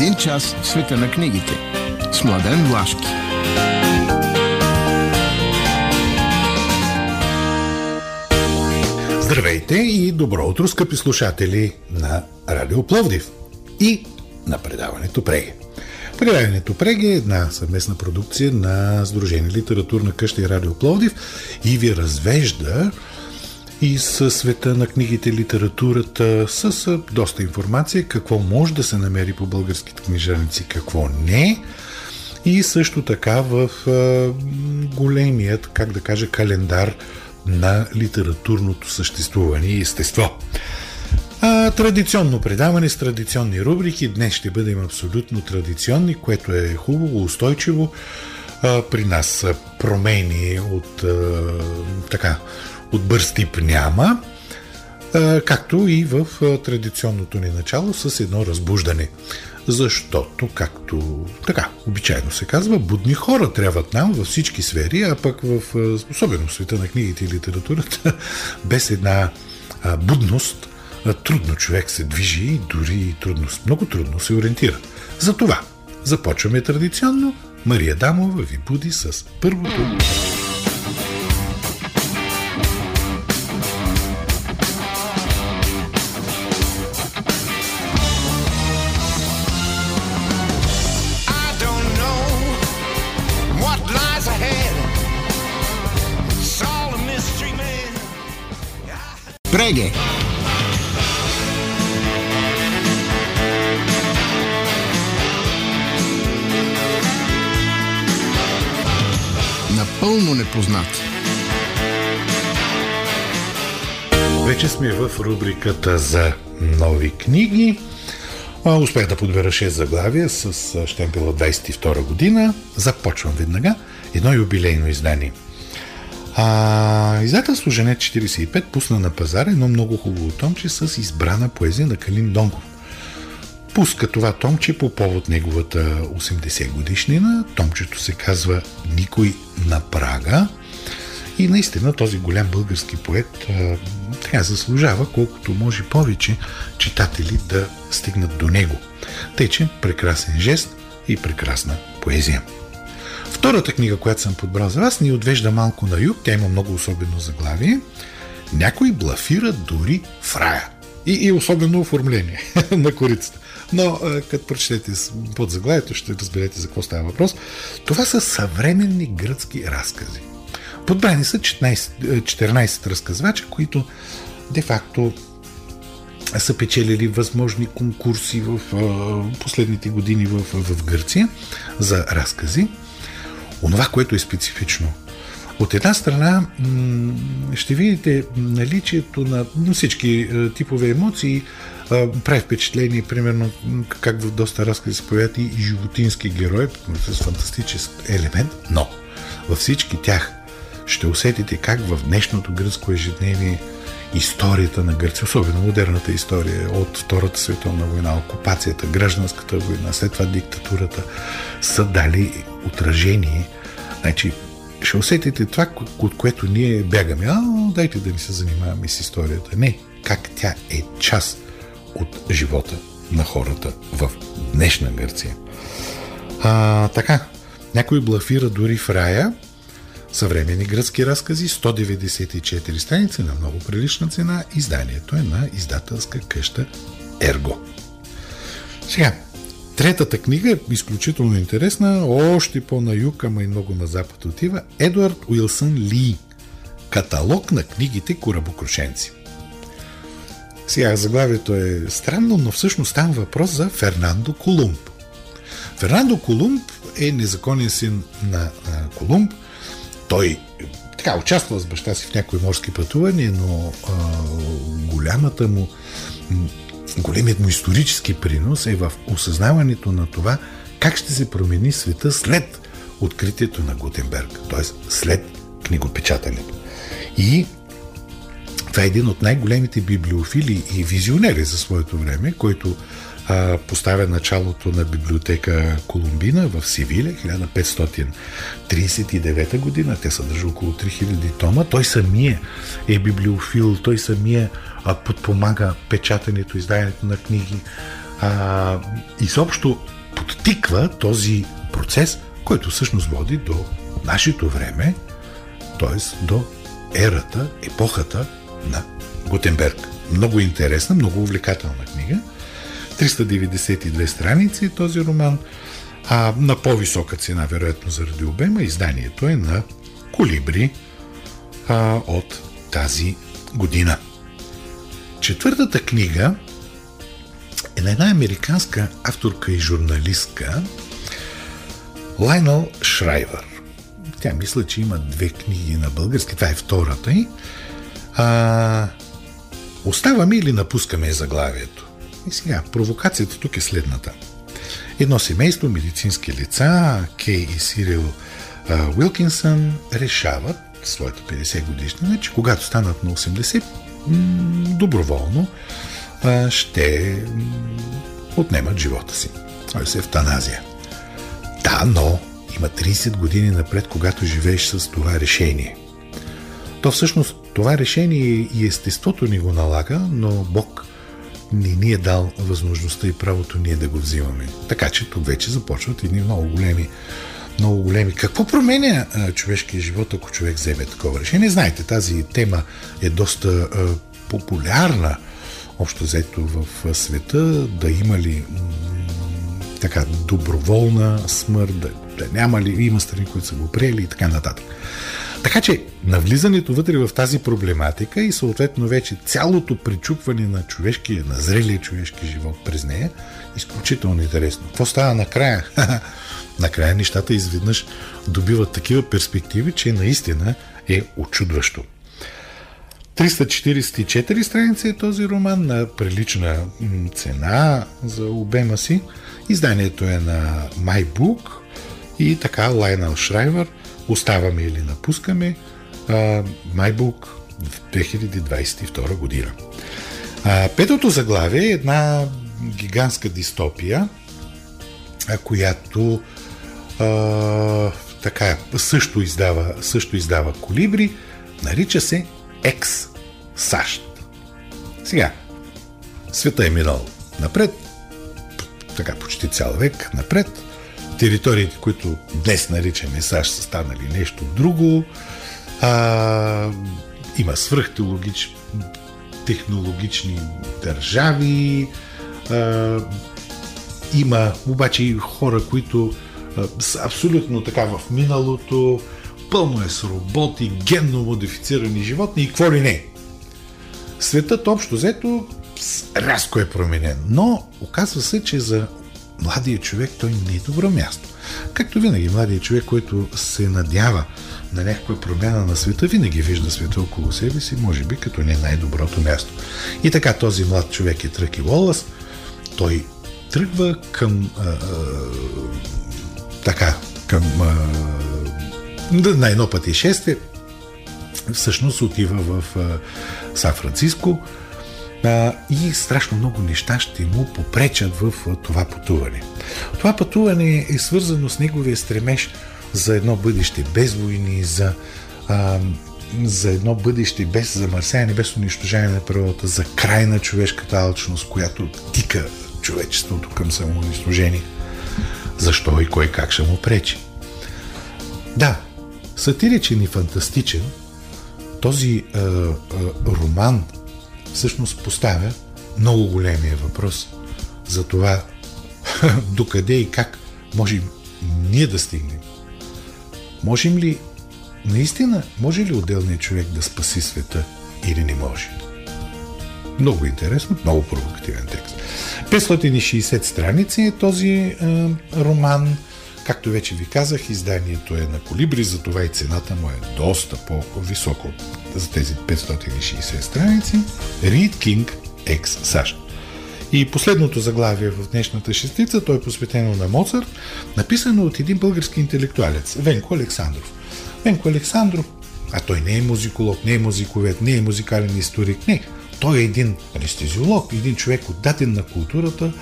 Един час в света на книгите. С Младен Влашки. Здравейте и добро утро, скъпи слушатели на Радио Пловдив и на предаването Преге. Предаването Преге е една съвместна продукция на Сдружение Литературна къща и Радио Пловдив и ви развежда и със света на книгите, литературата, с доста информация какво може да се намери по българските книжаници, какво не. И също така в големият, как да кажа, календар на литературното съществуване и естество. А, традиционно предаване с традиционни рубрики. Днес ще бъдем абсолютно традиционни, което е хубаво, устойчиво. А, при нас промени от а, така от бърз тип няма, както и в традиционното ни начало с едно разбуждане. Защото, както така обичайно се казва, будни хора трябват нам във всички сфери, а пък в особено света на книгите и литературата, без една будност, трудно човек се движи и дори трудно, много трудно се ориентира. Затова започваме традиционно. Мария Дамова ви буди с първото Преге. Напълно непознат. Вече сме в рубриката за нови книги. Успях да подбера 6 заглавия с щемпела 22 година. Започвам веднага. Едно юбилейно издание – а, издателство Жене 45 пусна на пазара едно много хубаво томче с избрана поезия на Калин Донгов. Пуска това томче по повод неговата 80 годишнина. Томчето се казва Никой на прага. И наистина този голям български поет а, така заслужава колкото може повече читатели да стигнат до него. Тъй, прекрасен жест и прекрасна поезия. Втората книга, която съм подбрал за вас, ни отвежда малко на юг. Тя има много особено заглавие. Някой блафира дори в рая. И, и особено оформление на корицата. Но като прочетете под заглавието, ще разберете за какво става въпрос. Това са съвременни гръцки разкази. Подбрани са 14, 14 разказвача, които де-факто са печелили възможни конкурси в последните години в, в Гърция за разкази онова, което е специфично. От една страна ще видите наличието на всички е, типове емоции, е, прави впечатление, примерно, как в доста разкази се появят и животински герой с фантастически елемент, но във всички тях ще усетите как в днешното гръцко ежедневие историята на Гърция, особено модерната история от Втората световна война, окупацията, гражданската война, след това диктатурата, са дали отражение. Значи, ще усетите това, от което ние бягаме. А, дайте да ни се занимаваме с историята. Не, как тя е част от живота на хората в днешна Гърция. А, така, някой блафира дори в рая, Съвремени гръцки разкази, 194 страници на много прилична цена. Изданието е на издателска къща Ерго. Сега, третата книга изключително интересна, още по-на юг, ама и много на запад отива. Едуард Уилсън Ли. Каталог на книгите Корабокрушенци. Сега заглавието е странно, но всъщност става въпрос за Фернандо Колумб. Фернандо Колумб е незаконен син на Колумб – той така участва с баща си в някои морски пътувания, но а, голямата му големият му исторически принос е в осъзнаването на това как ще се промени света след откритието на Гутенберг, т.е. след книгопечатането. И това е един от най-големите библиофили и визионери за своето време, който а, поставя началото на библиотека Колумбина в Севиля, 1539 година. Те съдържа около 3000 тома. Той самия е библиофил, той самия подпомага печатането, изданието на книги. а, изобщо подтиква този процес, който всъщност води до нашето време, т.е. до ерата, епохата на Гутенберг. Много интересна, много увлекателна книга. 392 страници е този роман, а на по-висока цена, вероятно заради обема, изданието е на Колибри а, от тази година. Четвъртата книга е на една американска авторка и журналистка Лайнал Шрайвер. Тя мисля, че има две книги на български. Това е втората й. А, оставаме или напускаме заглавието? И сега, провокацията тук е следната. Едно семейство, медицински лица, Кей и Сирил а, Уилкинсън решават своята 50 годишнина, че когато станат на 80, доброволно ще отнемат живота си. Тоест евтаназия. Да, но има 30 години напред, когато живееш с това решение. То всъщност това решение и естеството ни го налага, но Бог не ни е дал възможността и правото ние да го взимаме. Така че тук вече започват едни много големи много големи. Какво променя а, човешкия живот, ако човек вземе такова решение? Знаете, тази тема е доста а, популярна, общо взето в света, да има ли м- така доброволна смърт, да, да няма ли, има страни, които са го приели и така нататък. Така че навлизането вътре в тази проблематика и съответно вече цялото причупване на човешкия, на зрелия човешки живот през нея, изключително интересно. Какво става накрая? накрая нещата изведнъж добиват такива перспективи, че наистина е очудващо. 344 страници е този роман на прилична цена за обема си. Изданието е на MyBook и така Лайнал Шрайвер Оставаме или напускаме MyBook в 2022 година. Петото заглавие е една гигантска дистопия, която а, така, също издава, също издава колибри, нарича се Екс САЩ. Сега, света е минал напред, така почти цял век напред, териториите, които днес наричаме САЩ, са станали нещо друго, а, има свръхтехнологични технологични държави, а, има обаче и хора, които абсолютно така в миналото, пълно е с роботи, генно модифицирани животни и какво ли не. Светът общо взето рязко е променен, но оказва се, че за младия човек той не е добро място. Както винаги, младият човек, който се надява на някаква промяна на света, винаги вижда света около себе си, може би като не най-доброто място. И така този млад човек е Тръки Волас, той тръгва към а, а, така, към а, на едно пътешествие, всъщност отива в Сан-Франциско и страшно много неща ще му попречат в а, това пътуване. Това пътуване е свързано с неговия стремеж за едно бъдеще без войни, за, а, за едно бъдеще без замърсяване, без унищожаване на природата, за край на човешката алчност, която тика човечеството към самоунищожение. Защо и кой как ще му пречи? Да, сатиричен и фантастичен, този а, а, роман всъщност поставя много големия въпрос за това докъде и как можем ние да стигнем. Можем ли, наистина, може ли отделният човек да спаси света или не може? Много интересно, много провокативен текст. 560 страници е този е, роман. Както вече ви казах, изданието е на колибри, затова и цената му е доста по-високо за тези 560 страници. Reed King X САЩ. И последното заглавие в днешната шестица, то е посветено на Моцарт, написано от един български интелектуалец, Венко Александров. Венко Александров, а той не е музиколог, не е музиковед, не е музикален историк, не. Той е един анестезиолог, един човек отдаден на културата,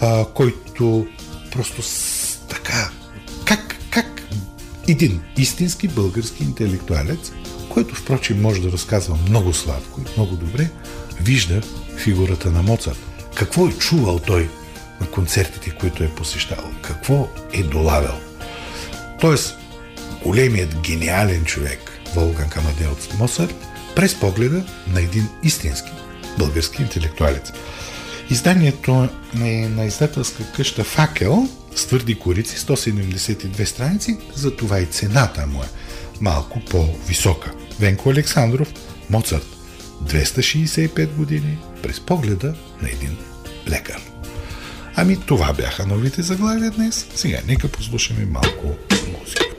а, който просто с, така, как, как един истински български интелектуалец, който впрочем може да разказва много сладко и много добре, вижда фигурата на Моцарт. Какво е чувал той на концертите, които е посещавал, какво е долавял. Тоест, големият гениален човек Волган Камадеоц Мосър през погледа на един истински български интелектуалец. Изданието е на издателска къща Факел с твърди корици, 172 страници, затова и цената му е малко по-висока. Венко Александров, Моцарт, 265 години през погледа на един лекар. Ами това бяха новите заглавия днес. Сега нека послушаме малко музика.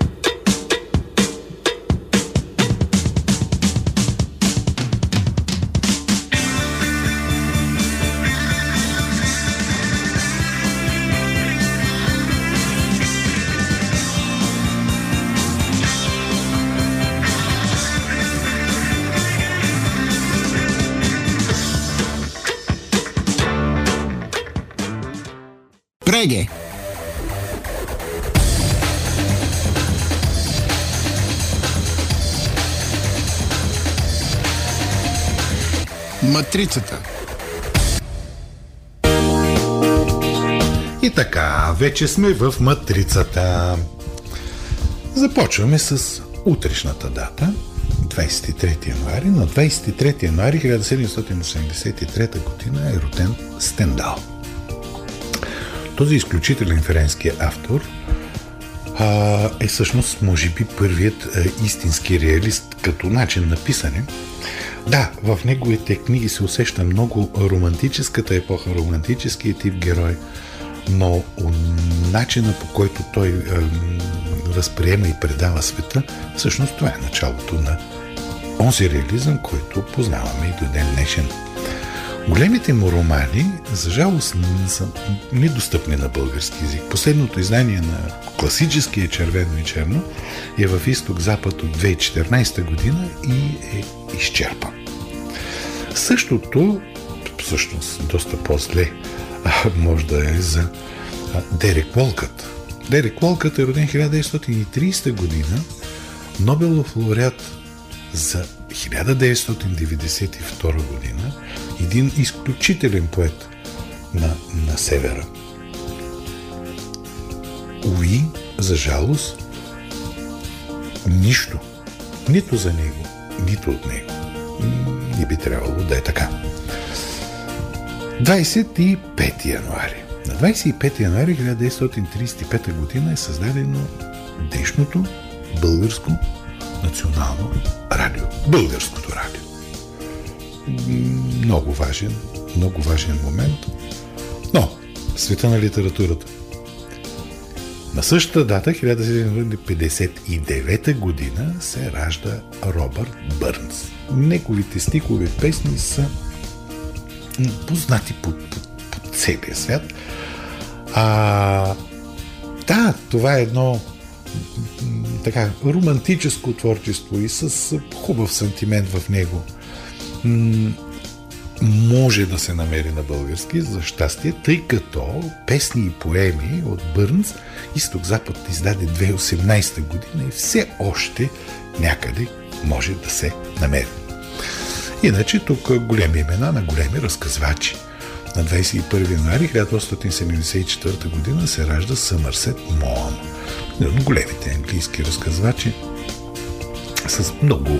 Преге! Матрицата И така, вече сме в матрицата. Започваме с утрешната дата, 23 януари. На 23 януари 1783 година е роден Стендал. Този изключителен френски автор а, е всъщност, може би, първият а, истински реалист като начин на писане. Да, в неговите книги се усеща много романтическата епоха, романтическият тип герой, но начина по който той а, възприема и предава света, всъщност това е началото на онзи реализъм, който познаваме и до ден днешен. Големите му романи, за жалост, не са недостъпни на български язик. Последното издание на класическия червено и черно е в изток-запад от 2014 година и е изчерпан. Същото, всъщност доста по-зле, може да е за Дерек Волкът. Дерек Волкът е роден 1930 година, Нобелов лауреат за 1992 година един изключителен поет на, на севера. Уи, за жалост, нищо, нито за него, нито от него. Не би трябвало да е така. 25 януари. На 25 януари 1935 година е създадено днешното българско национално радио. Българското радио. Много важен, много важен момент. Но, света на литературата. На същата дата, 1959 година, се ражда Робърт Бърнс. Неговите стикови песни са познати по, по, по целия свят. А, да, това е едно така романтическо творчество и с хубав сантимент в него. Може да се намери на български, за щастие, тъй като песни и поеми от Бърнс Изток-Запад издаде 2018 година и все още някъде може да се намери. Иначе тук големи имена на големи разказвачи. На 21 януари 1874 година се ражда Съмърсет Моан от големите английски разказвачи с много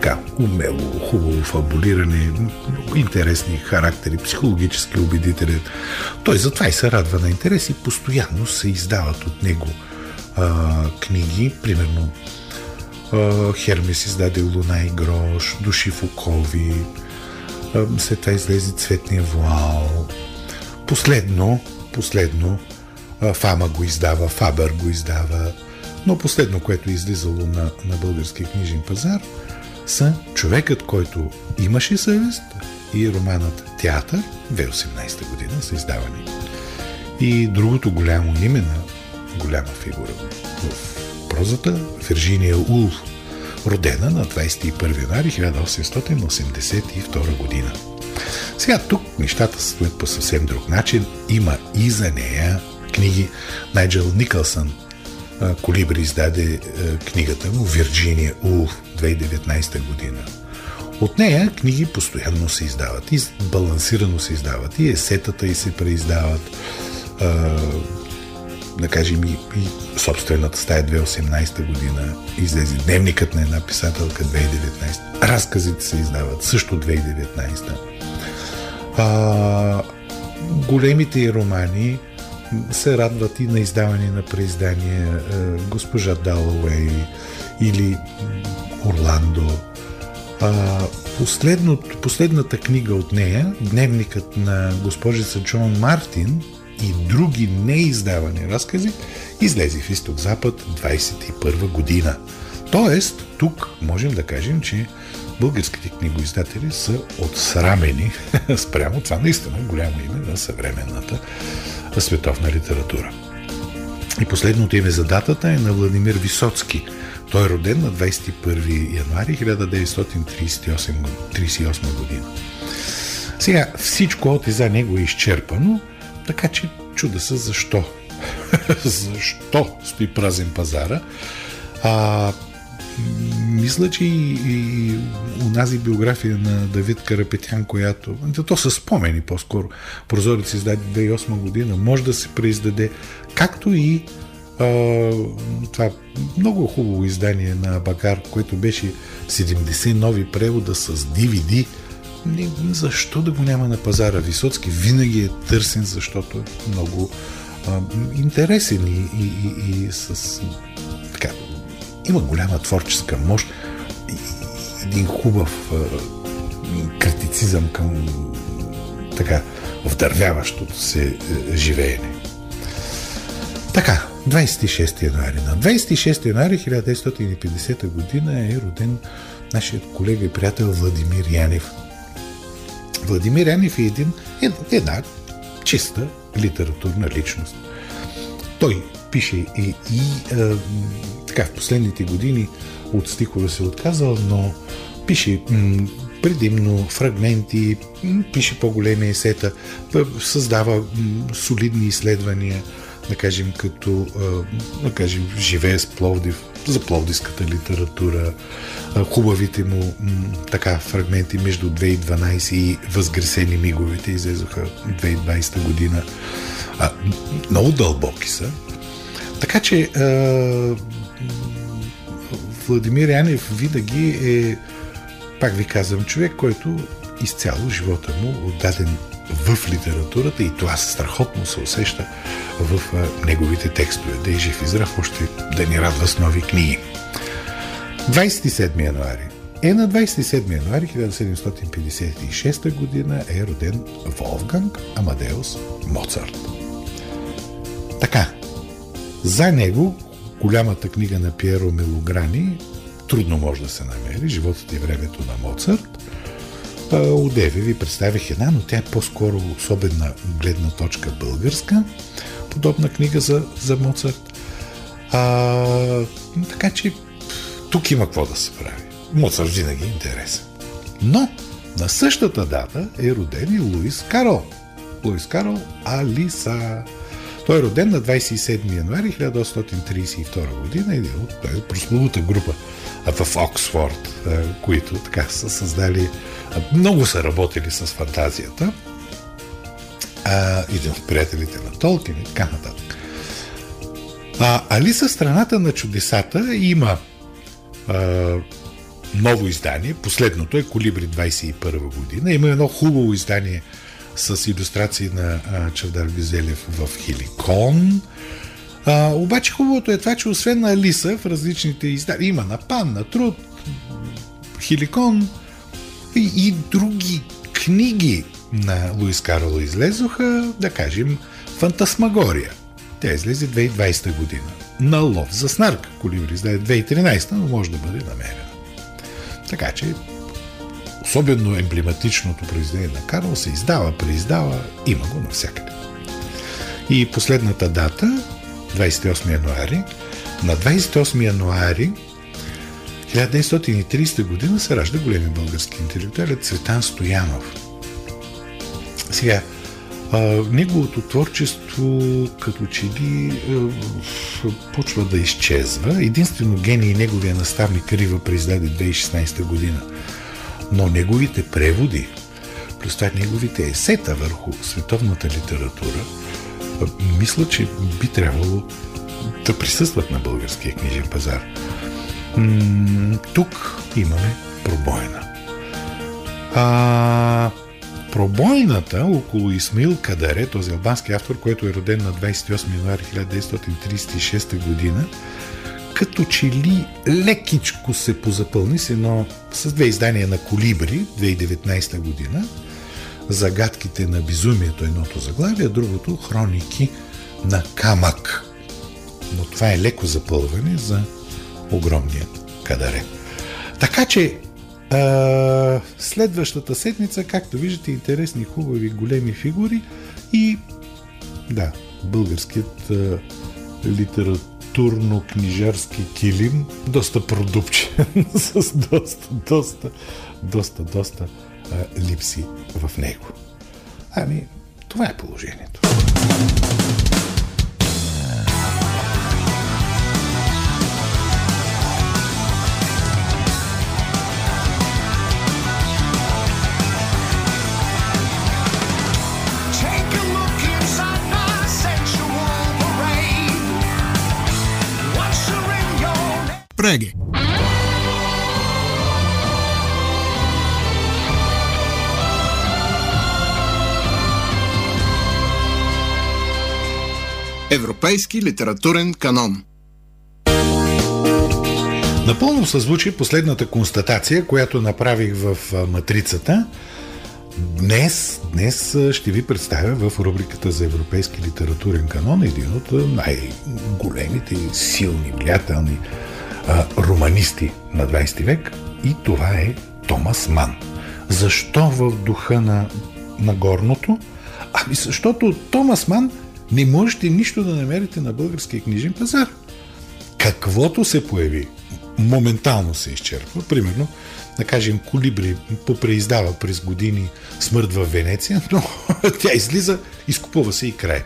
така умело, хубаво фабулирани, интересни характери, психологически убедителен. Той затова и се радва на интерес и постоянно се издават от него а, книги, примерно а, Хермес издаде Луна и грош, Души в окови, а, след това излезе Цветния вуал. Последно, последно Фама го издава, Фабър го издава, но последно, което е излизало на, на българския книжен пазар, са човекът, който имаше съвест и романът Театър, 2018 година са издавани. И другото голямо име на голяма фигура в прозата, Вирджиния Улф, родена на 21 януари 1882 година. Сега тук нещата стоят по съвсем друг начин. Има и за нея книги. Найджел Никълсън Колибри издаде книгата му Вирджиния Улф 2019 година. От нея книги постоянно се издават и балансирано се издават и есетата и се преиздават. да кажем и, и собствената стая 2018 година излезе дневникът на една писателка 2019. Разказите се издават също 2019. А, големите и романи се радват и на издаване на преиздания Госпожа Далуей или Орландо. А, последната книга от нея, дневникът на госпожица Джон Мартин, и други неиздавани разкази излезе в Изток-Запад 21 година. Тоест, тук можем да кажем, че българските книгоиздатели са отсрамени спрямо това наистина голямо име на съвременната световна литература. И последното име за датата е на Владимир Висоцки. Той е роден на 21 януари 1938 година. Сега всичко от и за него е изчерпано, така че чуда се защо. защо стои празен пазара. А, мисля, че и, и унази биография на Давид Карапетян, която... То са спомени по-скоро. Прозорец издаде 2008 година. Може да се преиздаде. Както и това много хубаво издание на Бакар, което беше 70 нови превода с DVD не, защо да го няма на пазара? Висоцки винаги е търсен, защото е много а, интересен и, и, и, и с така, има голяма творческа мощ и, един хубав а, критицизъм към така вдървяващото се а, живеене. Така, 26 януари. На 26 януари 1950 година е роден нашият колега и приятел Владимир Янев – Владимир Янев е един, една чиста литературна личност. Той пише и, и а, така в последните години от стихове се е отказал, но пише м- предимно фрагменти, м- пише по-големи есета, създава м- солидни изследвания, да кажем, като да кажем, живее с Пловдив, за пловдивската литература, хубавите му така фрагменти между 2012 и Възгресени миговете излезоха 2020 година. А, много дълбоки са. Така че а, Владимир Янев винаги е, пак ви казвам, човек, който изцяло живота му отдаден в литературата и това страхотно се усеща в неговите текстове. Да е жив и здрав, още да ни радва с нови книги. 27 януари. Е на 27 януари 1756 година е роден Волфганг Амадеус Моцарт. Така, за него голямата книга на Пиеро Мелограни трудно може да се намери, животът и времето на Моцарт. Одеве ви представих една, но тя е по-скоро особена гледна точка българска, подобна книга за, за Моцарт. А, така че тук има какво да се прави. Моцарт винаги е интересен. Но на същата дата е роден и Луис Карол. Луис Карол Алиса. Той е роден на 27 януари 1832 година. Един от прословута група в Оксфорд, които така са създали много са работили с фантазията. А, един от приятелите на Толкин и така нататък. А, Алиса страната на чудесата има а, ново издание. Последното е Колибри 21 година. Има едно хубаво издание с иллюстрации на а, Чавдар Визелев в Хиликон. А, обаче хубавото е това, че освен на Алиса в различните издания има на Пан, на Труд, Хиликон, и, и други книги на Луис Кароло излезоха, да кажем, Фантасмагория. Тя излезе 2020 година. На лов за снарк. Колибри издаде 2013, но може да бъде намерена. Така че, особено емблематичното произведение на Карл се издава, преиздава, има го навсякъде. И последната дата, 28 януари, на 28 януари 1930 година се ражда големи български интелектуал Цветан Стоянов. Сега, а, неговото творчество като че ли почва да изчезва. Единствено гений неговия наставник Рива преиздаде 2016 година. Но неговите преводи, плюс това неговите есета върху световната литература, мисля, че би трябвало да присъстват на българския книжен пазар. тук имаме пробойна. А, пробойната около Исмаил Кадаре, този албански автор, който е роден на 28 януари 1936 година, като че ли лекичко се позапълни с едно, с две издания на Колибри, 2019 година, Загадките на безумието, едното заглавие, другото Хроники на Камък. Но това е леко запълване за огромния кадаре. Така че а, следващата седмица, както виждате, интересни, хубави, големи фигури и да, българският а, литературно-книжарски килим доста продупчен, с доста, доста, доста, доста липси в него. Ами, това е положението. Европейски литературен канон Напълно съзвучи последната констатация, която направих в матрицата. Днес, днес ще ви представя в рубриката за европейски литературен канон един от най-големите, силни, влиятелни а, романисти на 20 век и това е Томас Ман. Защо в духа на, на горното? Ами защото Томас Ман не можете нищо да намерите на българския книжен пазар. Каквото се появи, моментално се изчерпва. Примерно, да кажем, Колибри попреиздава през години Смърт в Венеция, но тя излиза, изкупува се и край.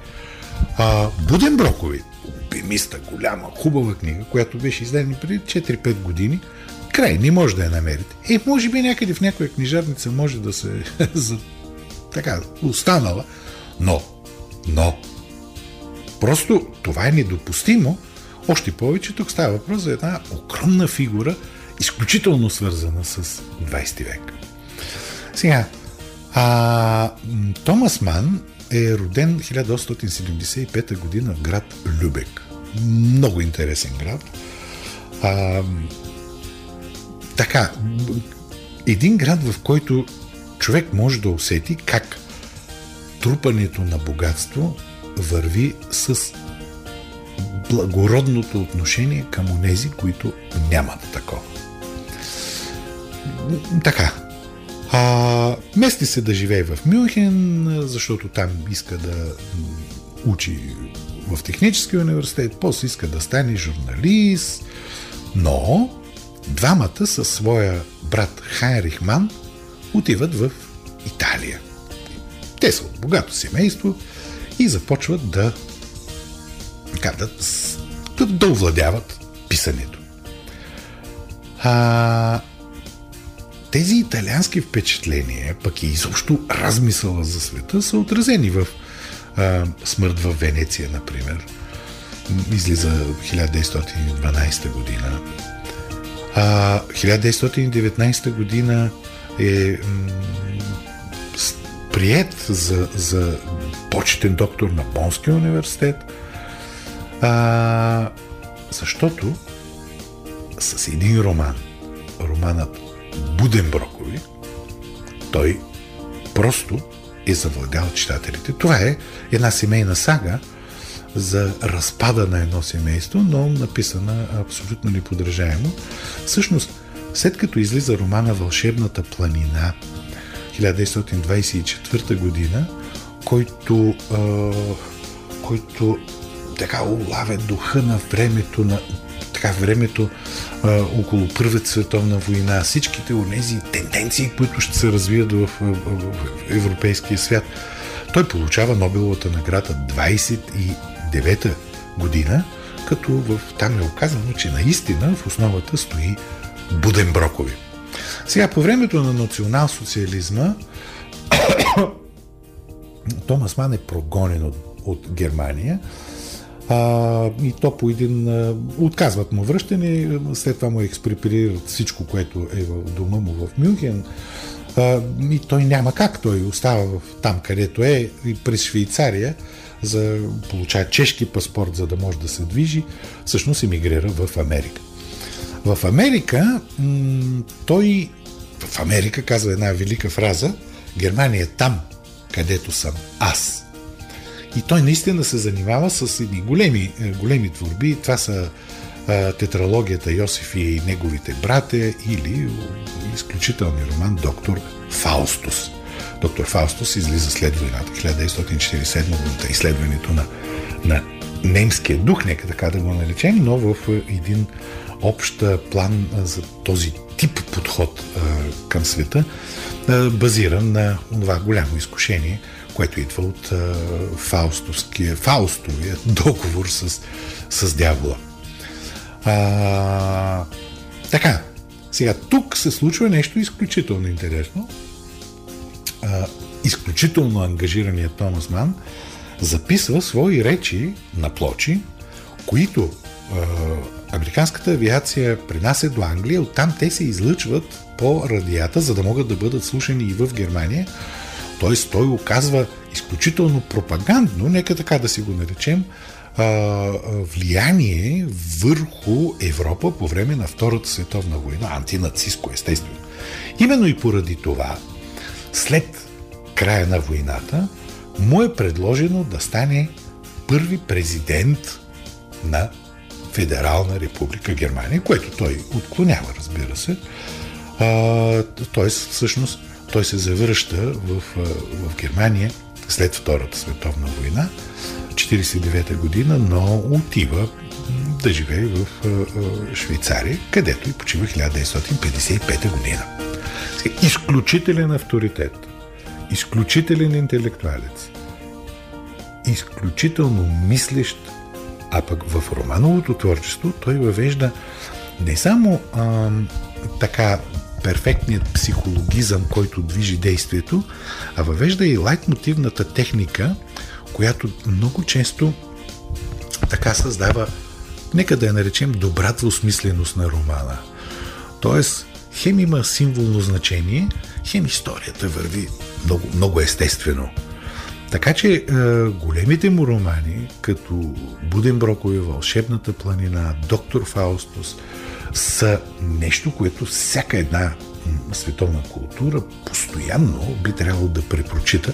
А, Буден Брокови, обемиста, голяма, хубава книга, която беше издадена преди 4-5 години, край, не може да я намерите. Е, може би някъде в някоя книжарница може да се за, така, останала, но, но Просто това е недопустимо. Още повече тук става въпрос за една огромна фигура, изключително свързана с 20 век. Сега, а, Томас Ман е роден 1875 година в град Любек. Много интересен град. А, така, един град, в който човек може да усети как трупането на богатство върви с благородното отношение към онези, които нямат такова. Така. А, мести се да живее в Мюнхен, защото там иска да учи в технически университет, после иска да стане журналист, но двамата със своя брат Хайрих Ман отиват в Италия. Те са от богато семейство, и започват да, да, да, да овладяват писането. А, тези италиански впечатления, пък и изобщо размисъла за света, са отразени в а, Смърт в Венеция, например. Излиза 1912 година. А, 1919 година е прият за, за почетен доктор на Бонския университет, а, защото с един роман, романът Буденброкови, той просто е завладял читателите. Това е една семейна сага за разпада на едно семейство, но написана абсолютно неподражаемо. Всъщност, след като излиза романа Вълшебната планина 1924 година, който, а, който така улавя духа на времето, на така времето а, около Първата световна война, всичките от тези тенденции, които ще се развият в, в, в европейския свят. Той получава Нобеловата награда 29-та година, като в, там е оказано, че наистина в основата стои Буденброкови. Сега, по времето на национал-социализма, Томас Ман е прогонен от, от Германия. А, и то по един... А, отказват му връщане, след това му експрепарират всичко, което е в дома му в Мюнхен. А, и той няма как, той остава там, където е, и през Швейцария, за получава чешки паспорт, за да може да се движи, всъщност емигрира в Америка. В Америка м- той в Америка казва една велика фраза Германия е там, където съм аз. И той наистина се занимава с едни големи, е, големи творби. Това са а, тетралогията Йосиф и неговите брате или изключителния роман Доктор Фаустус. Доктор Фаустус излиза след войната 1947 година. Изследването на, на немския дух, нека така да го наречем, но в един общ план за този тип подход към света, базиран на това голямо изкушение, което идва от фаустовия договор с, с дявола. А, така, сега тук се случва нещо изключително интересно. А, изключително ангажираният Томас Ман записва свои речи на плочи, които а, американската авиация принася до Англия, оттам те се излъчват по радията, за да могат да бъдат слушани и в Германия. Тоест той оказва изключително пропагандно, нека така да си го наречем, влияние върху Европа по време на Втората световна война, антинацистко естествено. Именно и поради това, след края на войната, му е предложено да стане първи президент на Федерална република Германия, което той отклонява, разбира се. Тоест, всъщност, той се завръща в, в Германия след Втората световна война, 1949 година, но отива да живее в Швейцария, където и почива 1955 година. Изключителен авторитет, изключителен интелектуалец, изключително мислещ а пък в романовото творчество той въвежда не само а, така перфектният психологизъм, който движи действието, а въвежда и лайтмотивната техника, която много често така създава, нека да я наречем добра двусмисленост на романа. Тоест, хем има символно значение, хем историята върви много, много естествено – така че е, големите му романи, като Буденброкови, Вълшебната планина, Доктор Фаустус, са нещо, което всяка една световна култура постоянно би трябвало да препрочита.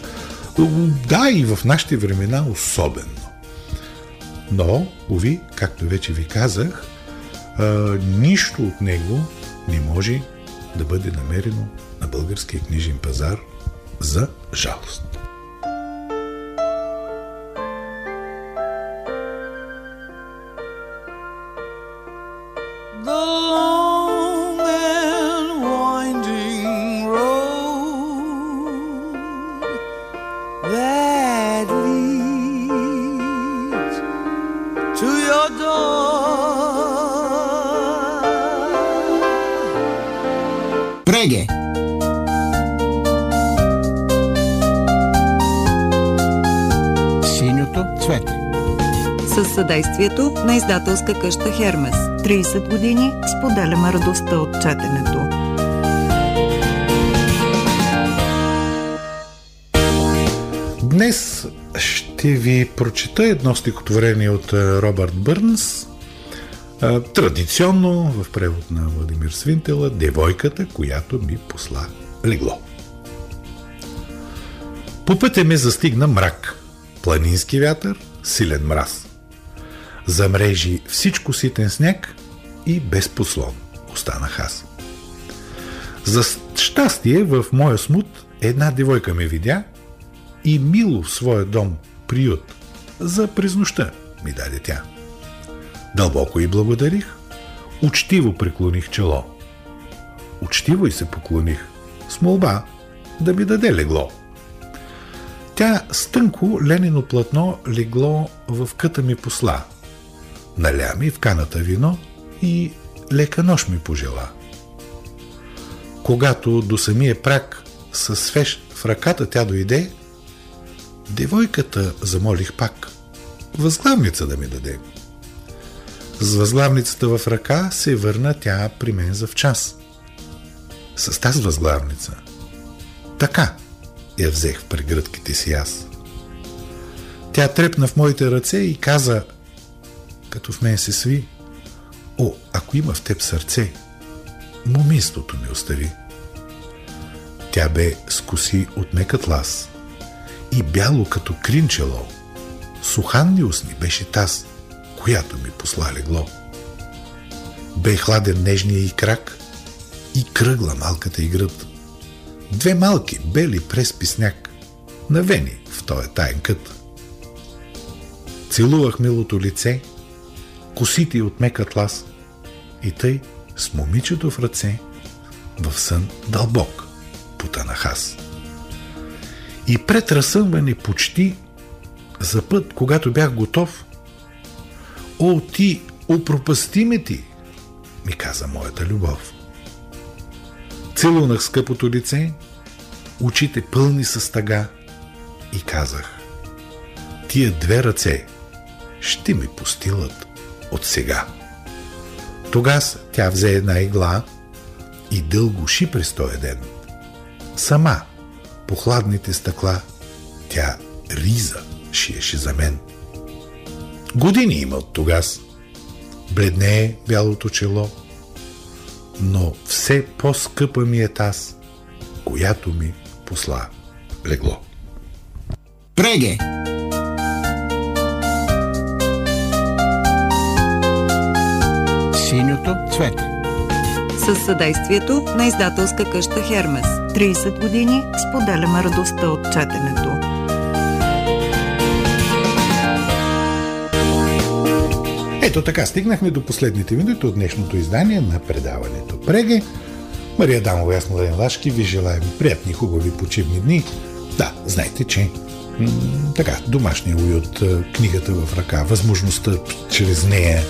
Да, и в нашите времена особено. Но, уви, както вече ви казах, а, нищо от него не може да бъде намерено на българския книжен пазар за жалост. Съдействието на издателска къща Хермес. 30 години споделяме радостта от четенето. Днес ще ви прочета едно стихотворение от Робърт Бърнс, Традиционно в превод на Владимир Свинтела Девойката, която ми посла легло. По пътя ме застигна мрак, планински вятър, силен мраз. Замрежи всичко ситен сняг и без послон останах аз. За щастие в моя смут една девойка ме видя и мило в своя дом приют за през нощта ми даде тя. Дълбоко и благодарих, учтиво преклоних чело. Учтиво и се поклоних, с молба да ми даде легло. Тя с тънко ленено платно легло в къта ми посла. Наля ми в каната вино и лека нощ ми пожела. Когато до самия прак със свеж в ръката тя дойде, девойката замолих пак. Възглавница да ми даде. С възглавницата в ръка се върна тя при мен за в час. С тази възглавница. Така я взех в прегръдките си аз. Тя трепна в моите ръце и каза, като в мен се сви, О, ако има в теб сърце, моминството ми остави. Тя бе с от мекът лас и бяло като кринчело. Суханни устни беше таз, която ми посла легло. Бе хладен нежния и крак и кръгла малката и гръд. Две малки бели преспи сняг, навени в този таен кът. Целувах милото лице, косите от мек атлас и тъй с момичето в ръце в сън дълбок потънах аз. И пред разсъмване почти за път, когато бях готов, О, ти, опропасти ме ти, ми каза моята любов. Целунах скъпото лице, очите пълни с тъга и казах Тия две ръце ще ми постилат от сега. Тогас тя взе една игла и дълго ши през този ден. Сама, по хладните стъкла, тя риза шиеше за мен. Години има от тогас. Бледнее бялото чело, но все по-скъпа ми е таз, която ми посла легло. Преге! Синьото цвете. С съдействието на издателска къща Хермес. 30 години споделяме радостта от четенето. Ето така, стигнахме до последните минути от днешното издание на предаването Преге. Мария Дамова и аз Младен Лашки ви желаем приятни, хубави почивни дни. Да, знаете, че м- така, домашния уют, книгата в ръка, възможността чрез нея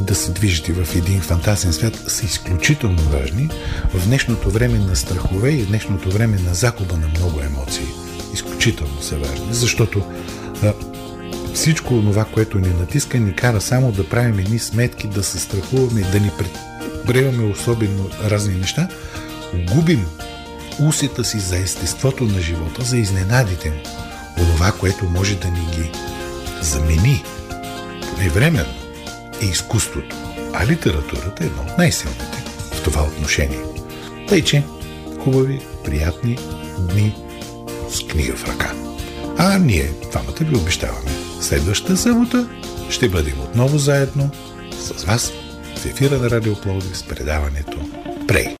да се движите в един фантазен свят са изключително важни в днешното време на страхове и в днешното време на загуба на много емоции. Изключително са важни, защото а, всичко това, което ни натиска, ни кара само да правим едни сметки, да се страхуваме, да ни предприемаме особено разни неща, губим усета си за естеството на живота, за изненадите му. Онова, което може да ни ги замени, поне временно, е изкуството. А литературата е едно от най-силните в това отношение. Тъй, че хубави, приятни дни с книга в ръка. А ние, двамата ви обещаваме, следващата събота ще бъдем отново заедно с вас в ефира на Радио Пловдив с предаването Прей.